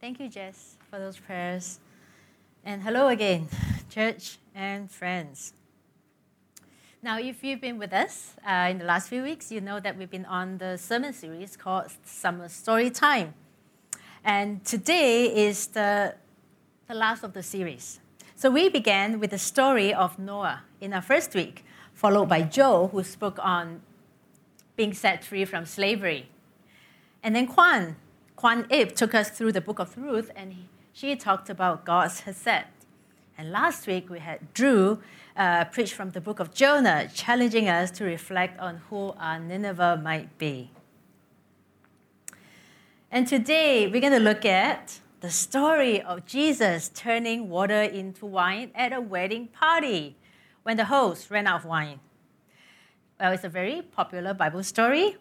Thank you, Jess, for those prayers. And hello again, church and friends. Now, if you've been with us uh, in the last few weeks, you know that we've been on the sermon series called Summer Story Time. And today is the, the last of the series. So we began with the story of Noah in our first week, followed by Joe, who spoke on being set free from slavery. And then Kwan, Kwan Ip, took us through the book of Ruth, and he, she talked about God's Hesed. And last week we had Drew uh, preach from the book of Jonah, challenging us to reflect on who our Nineveh might be. And today we're going to look at the story of Jesus turning water into wine at a wedding party when the host ran out of wine. Well, it's a very popular Bible story,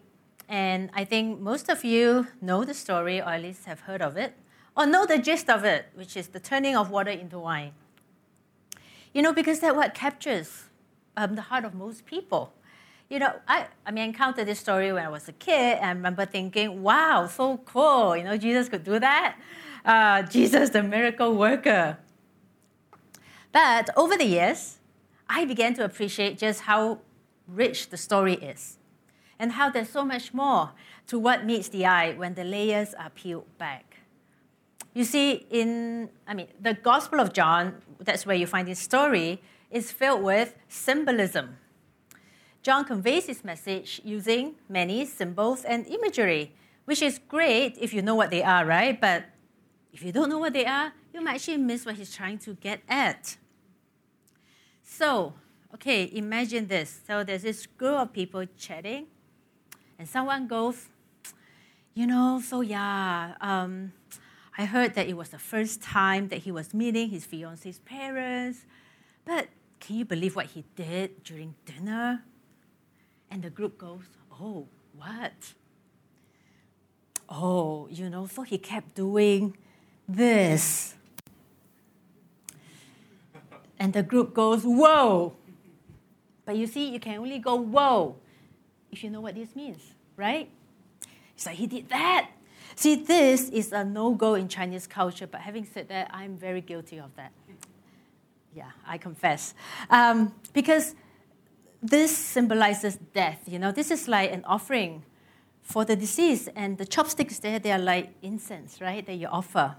and I think most of you know the story, or at least have heard of it, or know the gist of it, which is the turning of water into wine. You know, because that's what captures um, the heart of most people. You know, I, I mean, I encountered this story when I was a kid, and I remember thinking, wow, so cool. You know, Jesus could do that. Uh, Jesus, the miracle worker. But over the years, I began to appreciate just how rich the story is and how there's so much more to what meets the eye when the layers are peeled back. You see, in, I mean, the Gospel of John, that's where you find this story, is filled with symbolism. John conveys his message using many symbols and imagery, which is great if you know what they are, right? But if you don't know what they are, you might actually miss what he's trying to get at. So, okay, imagine this. So there's this group of people chatting, and someone goes, you know, so yeah, um, I heard that it was the first time that he was meeting his fiance's parents. But can you believe what he did during dinner? And the group goes, Oh, what? Oh, you know, so he kept doing this. And the group goes, Whoa. But you see, you can only go, Whoa, if you know what this means, right? So he did that. See, this is a no go in Chinese culture, but having said that, I'm very guilty of that. Yeah, I confess. Um, because this symbolizes death, you know, this is like an offering for the deceased, and the chopsticks there, they are like incense, right, that you offer.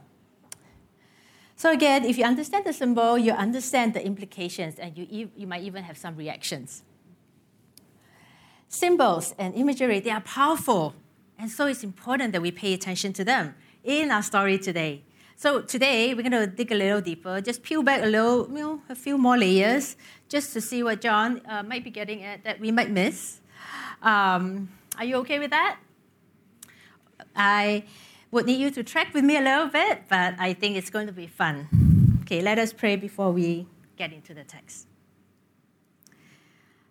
So, again, if you understand the symbol, you understand the implications, and you, you might even have some reactions. Symbols and imagery, they are powerful and so it's important that we pay attention to them in our story today. So today we're going to dig a little deeper, just peel back a little, you know, a few more layers, just to see what John uh, might be getting at that we might miss. Um, are you okay with that? I would need you to track with me a little bit, but I think it's going to be fun. Okay, let us pray before we get into the text.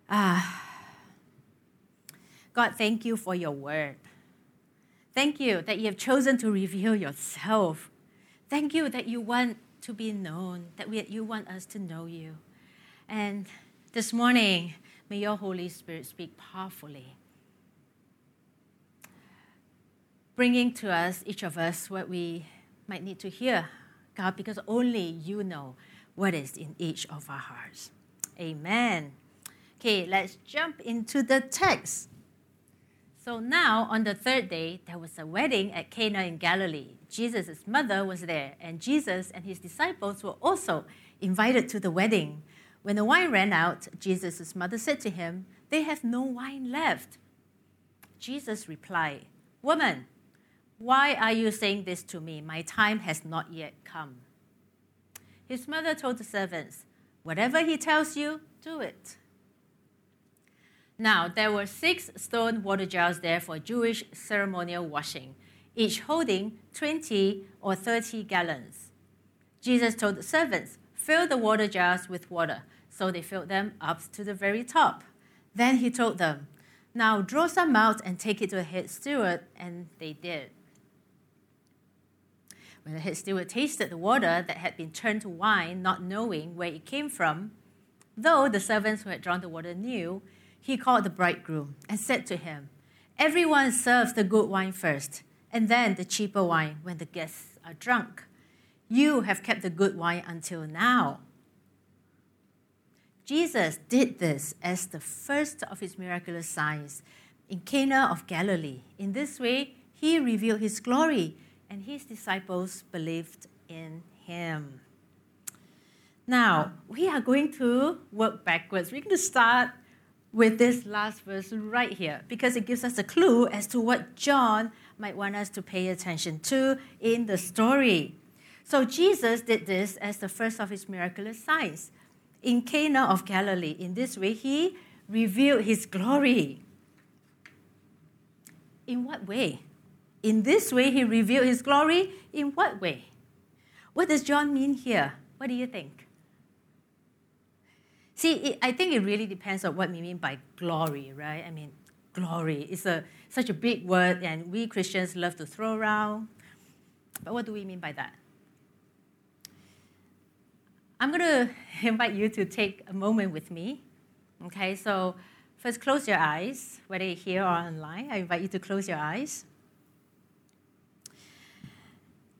Ah, God, thank you for your word. Thank you that you have chosen to reveal yourself. Thank you that you want to be known, that we, you want us to know you. And this morning, may your Holy Spirit speak powerfully, bringing to us, each of us, what we might need to hear, God, because only you know what is in each of our hearts. Amen. Okay, let's jump into the text. So now, on the third day, there was a wedding at Cana in Galilee. Jesus' mother was there, and Jesus and his disciples were also invited to the wedding. When the wine ran out, Jesus' mother said to him, They have no wine left. Jesus replied, Woman, why are you saying this to me? My time has not yet come. His mother told the servants, Whatever he tells you, do it. Now, there were six stone water jars there for Jewish ceremonial washing, each holding 20 or 30 gallons. Jesus told the servants, Fill the water jars with water. So they filled them up to the very top. Then he told them, Now draw some out and take it to the head steward, and they did. When the head steward tasted the water that had been turned to wine, not knowing where it came from, though the servants who had drawn the water knew, he called the bridegroom and said to him, Everyone serves the good wine first, and then the cheaper wine when the guests are drunk. You have kept the good wine until now. Jesus did this as the first of his miraculous signs in Cana of Galilee. In this way, he revealed his glory, and his disciples believed in him. Now, we are going to work backwards. We're going to start with this last verse right here because it gives us a clue as to what John might want us to pay attention to in the story. So, Jesus did this as the first of his miraculous signs in Cana of Galilee. In this way, he revealed his glory. In what way? In this way, he revealed his glory. In what way? What does John mean here? What do you think? See, it, I think it really depends on what we mean by glory, right? I mean, glory is a, such a big word, and we Christians love to throw around. But what do we mean by that? I'm going to invite you to take a moment with me. Okay, so first close your eyes, whether you're here or online. I invite you to close your eyes.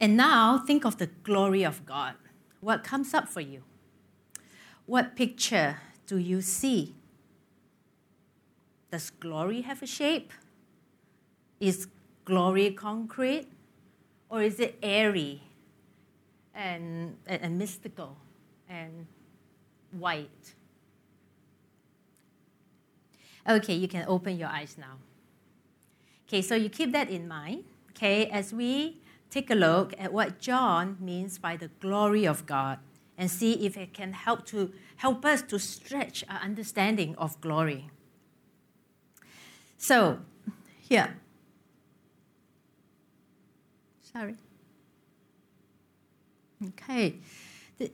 And now think of the glory of God. What comes up for you? What picture do you see? Does glory have a shape? Is glory concrete? Or is it airy and, and, and mystical? and white. Okay, you can open your eyes now. Okay, so you keep that in mind, okay, as we take a look at what John means by the glory of God and see if it can help to help us to stretch our understanding of glory. So, here. Sorry. Okay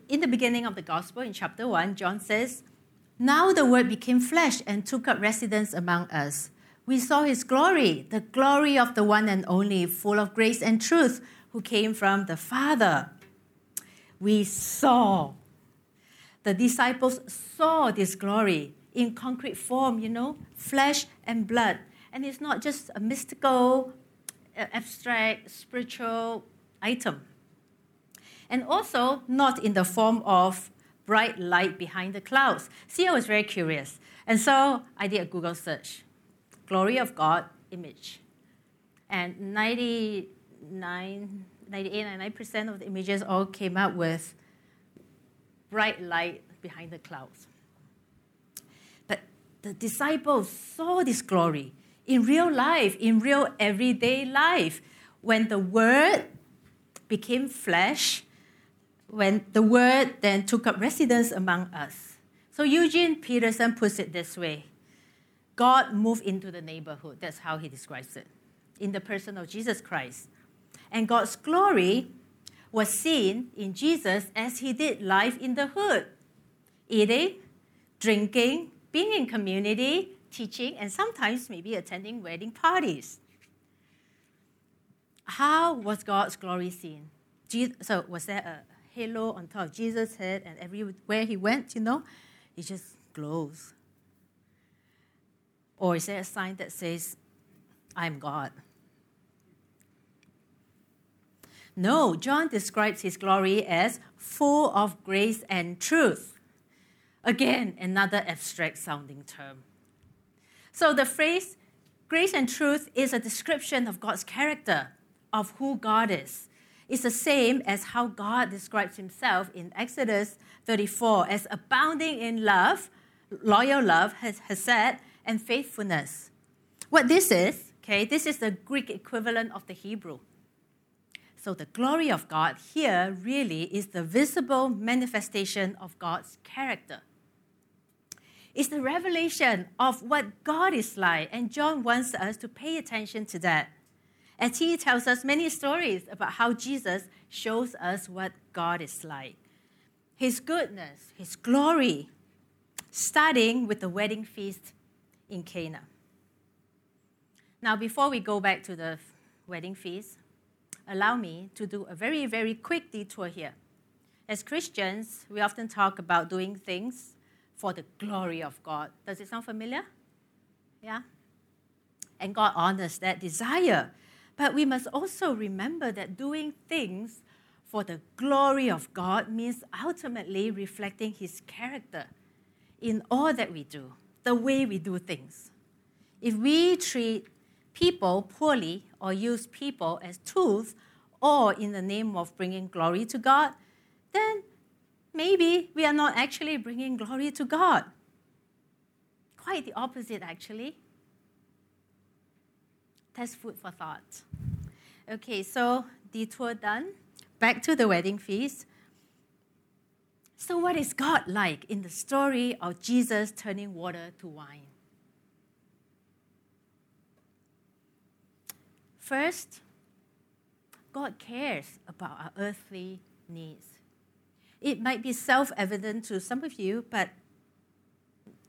in the beginning of the gospel, in chapter 1, John says, Now the word became flesh and took up residence among us. We saw his glory, the glory of the one and only, full of grace and truth, who came from the Father. We saw. The disciples saw this glory in concrete form, you know, flesh and blood. And it's not just a mystical, uh, abstract, spiritual item and also not in the form of bright light behind the clouds. See, I was very curious. And so I did a Google search Glory of God image. And 99, 98, 99% of the images all came up with bright light behind the clouds. But the disciples saw this glory in real life, in real everyday life. When the Word became flesh when the word then took up residence among us. So Eugene Peterson puts it this way God moved into the neighborhood. That's how he describes it, in the person of Jesus Christ. And God's glory was seen in Jesus as he did life in the hood eating, drinking, being in community, teaching, and sometimes maybe attending wedding parties. How was God's glory seen? So, was there a halo on top of Jesus' head, and everywhere he went, you know, he just glows. Or is there a sign that says, I'm God? No, John describes his glory as full of grace and truth. Again, another abstract sounding term. So the phrase grace and truth is a description of God's character, of who God is. It's the same as how God describes himself in Exodus 34 as abounding in love, loyal love, Hesed, and faithfulness. What this is, okay, this is the Greek equivalent of the Hebrew. So the glory of God here really is the visible manifestation of God's character. It's the revelation of what God is like, and John wants us to pay attention to that as he tells us many stories about how Jesus shows us what God is like his goodness, his glory, starting with the wedding feast in Cana. Now, before we go back to the wedding feast, allow me to do a very, very quick detour here. As Christians, we often talk about doing things for the glory of God. Does it sound familiar? Yeah? And God honors that desire But we must also remember that doing things for the glory of God means ultimately reflecting His character in all that we do, the way we do things. If we treat people poorly or use people as tools or in the name of bringing glory to God, then maybe we are not actually bringing glory to God. Quite the opposite, actually. That's food for thought. Okay, so detour done. Back to the wedding feast. So, what is God like in the story of Jesus turning water to wine? First, God cares about our earthly needs. It might be self evident to some of you, but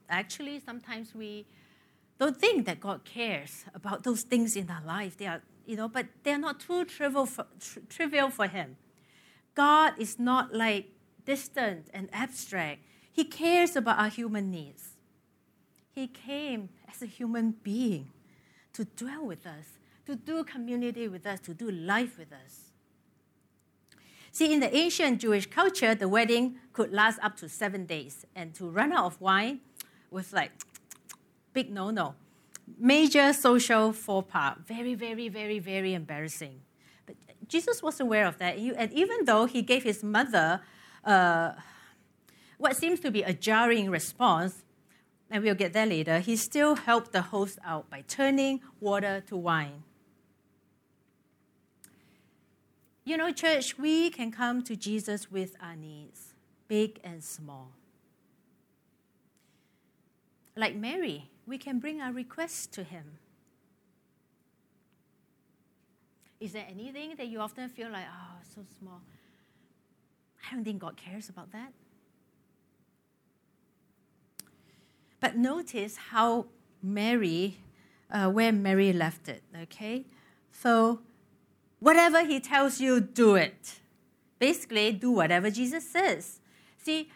actually, sometimes we don't think that God cares about those things in our life. They are, you know, but they're not too trivial for, trivial for Him. God is not like distant and abstract. He cares about our human needs. He came as a human being to dwell with us, to do community with us, to do life with us. See, in the ancient Jewish culture, the wedding could last up to seven days, and to run out of wine was like big no no. Major social faux pas. Very, very, very, very embarrassing. But Jesus was aware of that. And even though he gave his mother uh, what seems to be a jarring response, and we'll get there later, he still helped the host out by turning water to wine. You know, church, we can come to Jesus with our needs, big and small. Like Mary, we can bring our requests to Him. Is there anything that you often feel like, oh, so small? I don't think God cares about that. But notice how Mary, uh, where Mary left it, okay? So, whatever he tells you, do it. Basically, do whatever Jesus says. See,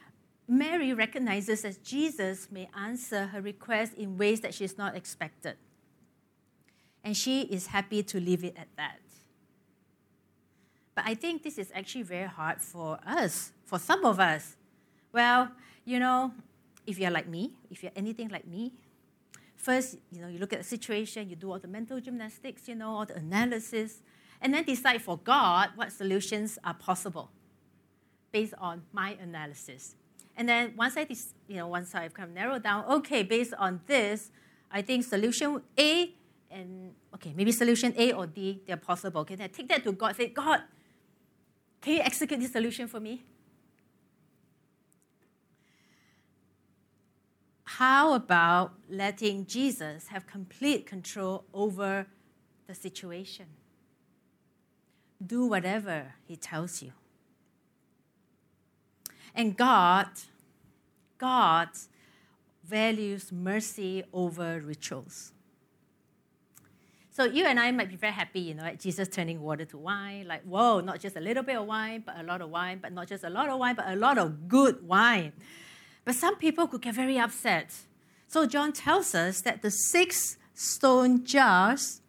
Mary recognizes that Jesus may answer her request in ways that she's not expected. And she is happy to leave it at that. But I think this is actually very hard for us, for some of us. Well, you know, if you're like me, if you're anything like me, first, you know, you look at the situation, you do all the mental gymnastics, you know, all the analysis, and then decide for God what solutions are possible based on my analysis. And then once I, you know, once I've kind of narrowed down, okay, based on this, I think solution A and okay, maybe solution A or D, they're possible. Okay, then I take that to God, say, God, can you execute this solution for me? How about letting Jesus have complete control over the situation? Do whatever he tells you. And God, God values mercy over rituals. So you and I might be very happy, you know, at Jesus turning water to wine. Like, whoa, not just a little bit of wine, but a lot of wine, but not just a lot of wine, but a lot of good wine. But some people could get very upset. So John tells us that the six stone jars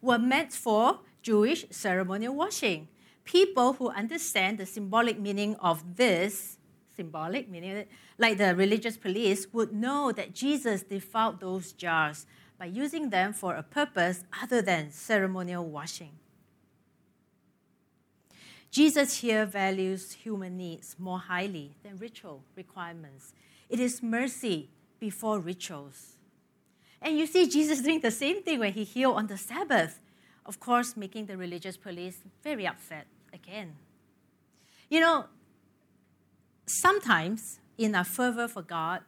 were meant for Jewish ceremonial washing people who understand the symbolic meaning of this, symbolic meaning, like the religious police, would know that Jesus defiled those jars by using them for a purpose other than ceremonial washing. Jesus here values human needs more highly than ritual requirements. It is mercy before rituals. And you see Jesus doing the same thing when he healed on the Sabbath of course, making the religious police very upset again. You know, sometimes in our fervor for God,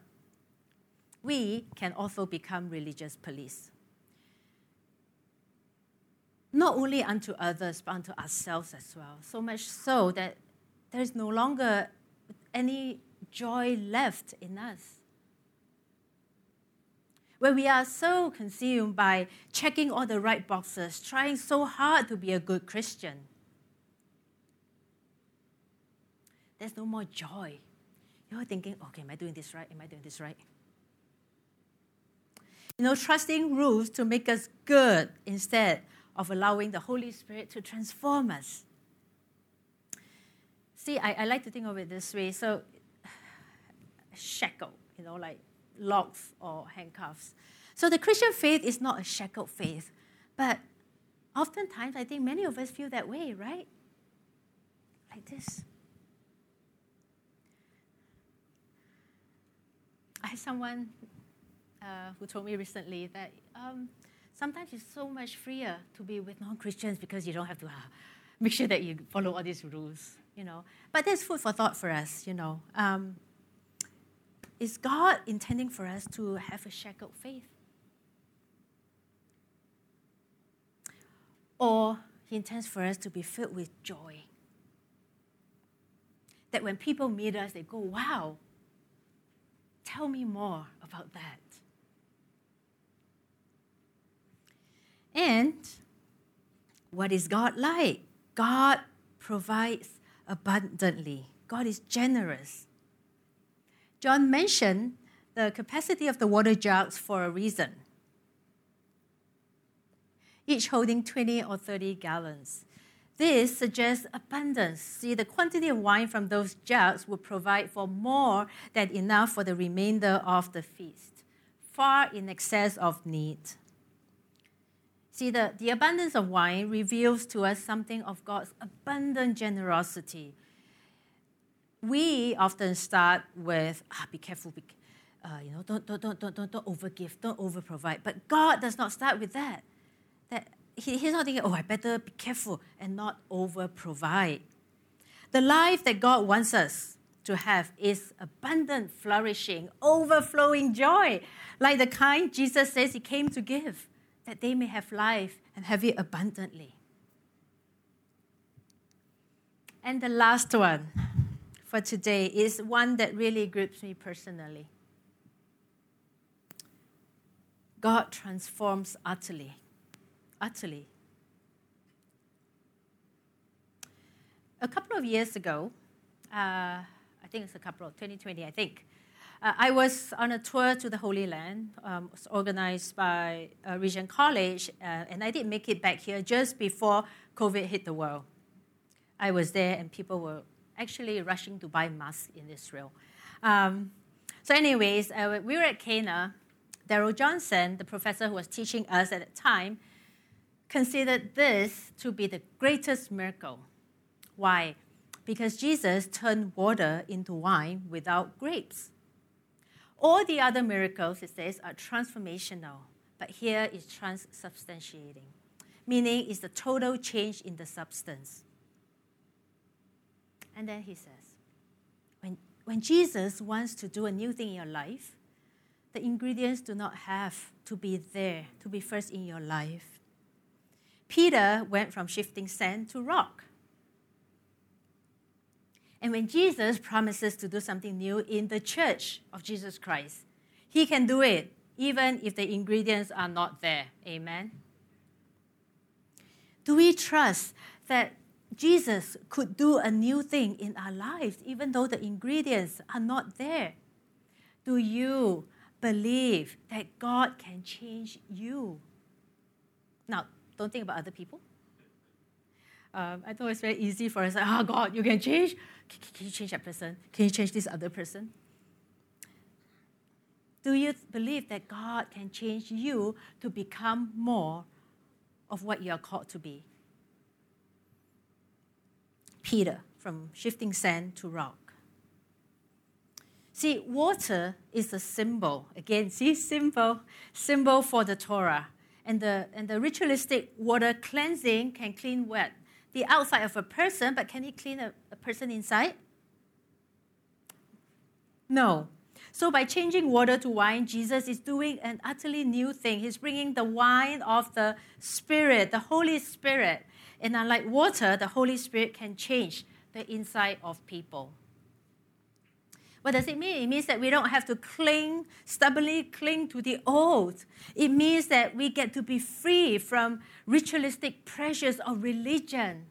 we can also become religious police. Not only unto others, but unto ourselves as well. So much so that there is no longer any joy left in us where we are so consumed by checking all the right boxes, trying so hard to be a good Christian. There's no more joy. You're thinking, okay, am I doing this right? Am I doing this right? You know, trusting rules to make us good instead of allowing the Holy Spirit to transform us. See, I, I like to think of it this way. So, shackle, you know, like locks or handcuffs. So the Christian faith is not a shackled faith, but oftentimes I think many of us feel that way, right? Like this. I had someone uh, who told me recently that um, sometimes it's so much freer to be with non-Christians because you don't have to uh, make sure that you follow all these rules, you know. But there's food for thought for us, you know. Um, is God intending for us to have a shackled faith? Or He intends for us to be filled with joy? That when people meet us, they go, wow, tell me more about that. And what is God like? God provides abundantly. God is generous. John mentioned the capacity of the water jugs for a reason, each holding 20 or 30 gallons. This suggests abundance. See, the quantity of wine from those jugs would provide for more than enough for the remainder of the feast, far in excess of need. See, the, the abundance of wine reveals to us something of God's abundant generosity we often start with, ah, be careful, be, uh, you know, don't, don't, don't, don't, don't, don't overgive, don't overprovide. But God does not start with that. That he, He's not thinking, oh, I better be careful and not overprovide. The life that God wants us to have is abundant, flourishing, overflowing joy, like the kind Jesus says He came to give, that they may have life and have it abundantly. And the last one for today is one that really grips me personally. God transforms utterly. Utterly. A couple of years ago, uh, I think it's a couple of 2020, I think, uh, I was on a tour to the Holy Land, um, organized by uh, Regent College, uh, and I did make it back here just before COVID hit the world. I was there, and people were actually rushing to buy masks in Israel. Um, so, anyways, uh, we were at Cana. Darrell Johnson, the professor who was teaching us at the time, considered this to be the greatest miracle. Why? Because Jesus turned water into wine without grapes. All the other miracles, it says, are transformational, but here is transubstantiating, meaning it's the total change in the substance. And then he says, when, when Jesus wants to do a new thing in your life, the ingredients do not have to be there, to be first in your life. Peter went from shifting sand to rock. And when Jesus promises to do something new in the church of Jesus Christ, he can do it even if the ingredients are not there. Amen. Do we trust that Jesus could do a new thing in our lives, even though the ingredients are not there. Do you believe that God can change you? Now, don't think about other people. Um, I know it's very easy for us. Like, oh, God, you can change. Can, can you change that person? Can you change this other person? Do you believe that God can change you to become more of what you are called to be? Peter from shifting sand to rock. See, water is a symbol. Again, see, symbol, symbol for the Torah. And the, and the ritualistic water cleansing can clean what? The outside of a person, but can it clean a, a person inside? No. So by changing water to wine, Jesus is doing an utterly new thing. He's bringing the wine of the Spirit, the Holy Spirit, and unlike water, the Holy Spirit can change the inside of people. What does it mean? It means that we don't have to cling, stubbornly cling to the old. It means that we get to be free from ritualistic pressures of religion.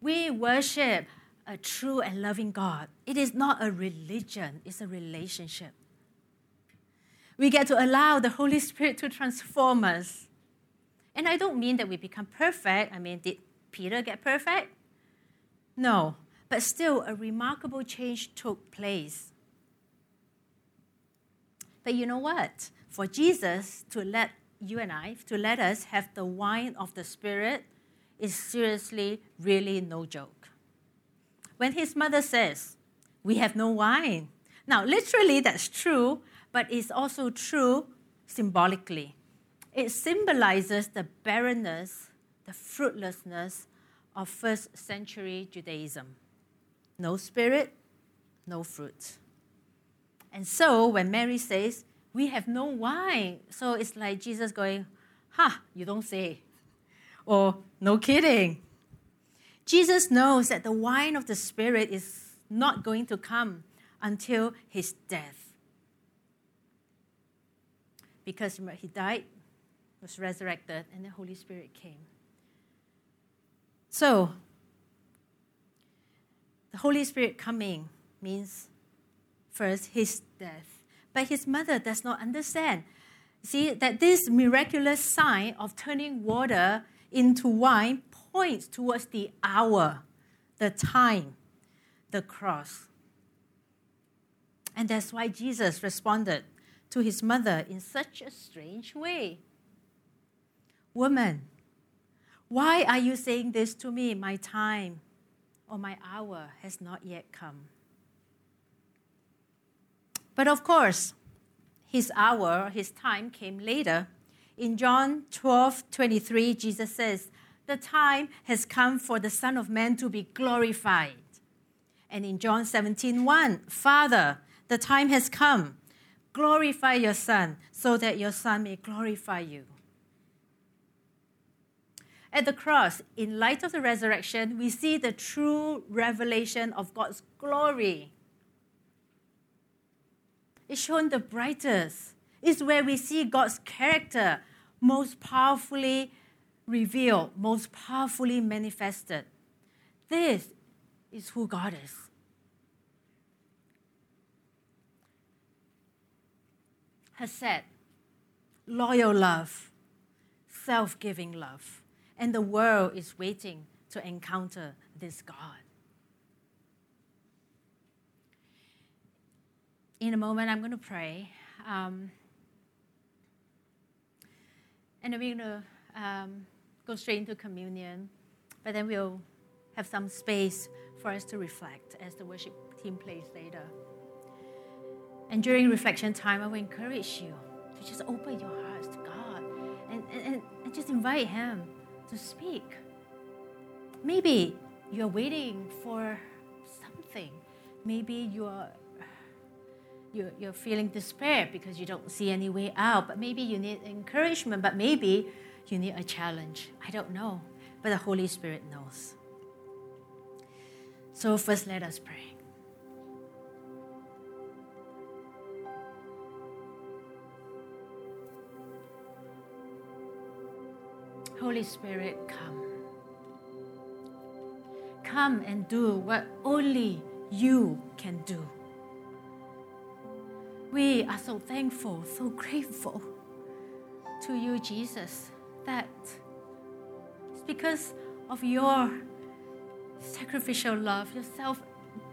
We worship a true and loving God. It is not a religion, it's a relationship. We get to allow the Holy Spirit to transform us. And I don't mean that we become perfect. I mean, did Peter get perfect? No, but still, a remarkable change took place. But you know what? For Jesus to let you and I, to let us have the wine of the Spirit, is seriously really no joke. When his mother says, We have no wine. Now, literally, that's true, but it's also true symbolically. It symbolizes the barrenness, the fruitlessness of first century Judaism. No spirit, no fruit. And so when Mary says, We have no wine, so it's like Jesus going, Ha, you don't say. Or, no kidding. Jesus knows that the wine of the Spirit is not going to come until his death. Because he died, was resurrected, and the Holy Spirit came. So, the Holy Spirit coming means first his death. But his mother does not understand. See, that this miraculous sign of turning water into wine points towards the hour, the time, the cross. And that's why Jesus responded to his mother in such a strange way Woman, why are you saying this to me? My time or my hour has not yet come. But of course, his hour, his time came later. In John 12 23, Jesus says, The time has come for the Son of Man to be glorified. And in John 17 1, Father, the time has come. Glorify your Son, so that your Son may glorify you. At the cross, in light of the resurrection, we see the true revelation of God's glory. It's shown the brightest. It's where we see God's character most powerfully revealed, most powerfully manifested. This is who God is. Hesed, loyal love, self giving love and the world is waiting to encounter this God. In a moment, I'm going to pray. Um, and then we're going to um, go straight into communion, but then we'll have some space for us to reflect as the worship team plays later. And during reflection time, I will encourage you to just open your hearts to God and, and, and just invite Him to speak. Maybe you're waiting for something. Maybe you're you're, you're feeling despair because you don't see any way out. But maybe you need encouragement. But maybe you need a challenge. I don't know. But the Holy Spirit knows. So first, let us pray. Holy Spirit, come. Come and do what only you can do. We are so thankful, so grateful to you, Jesus, that it's because of your sacrificial love, your self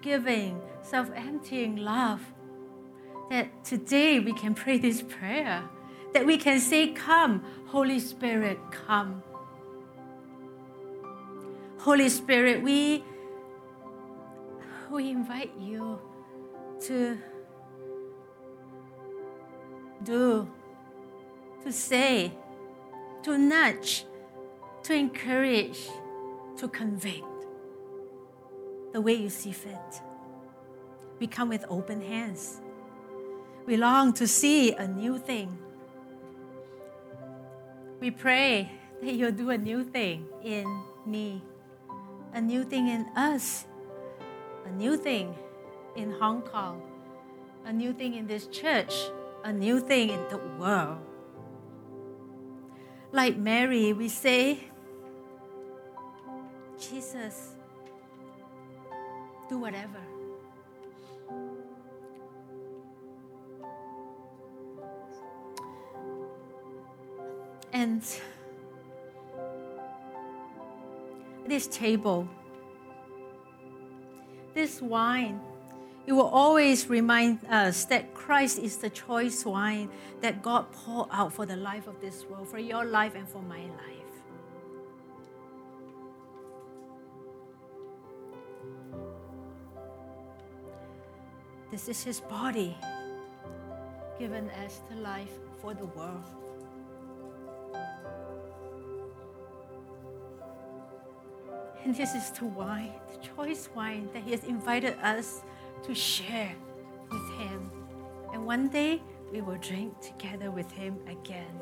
giving, self emptying love, that today we can pray this prayer that we can say, Come, Holy Spirit, come. Holy Spirit, we, we invite you to do, to say, to nudge, to encourage, to convict the way you see fit. We come with open hands. We long to see a new thing we pray that you'll do a new thing in me, a new thing in us, a new thing in Hong Kong, a new thing in this church, a new thing in the world. Like Mary, we say, Jesus, do whatever. And this table, this wine, it will always remind us that Christ is the choice wine that God poured out for the life of this world, for your life and for my life. This is his body given as the life for the world. And this is the wine, the choice wine that he has invited us to share with him. And one day we will drink together with him again.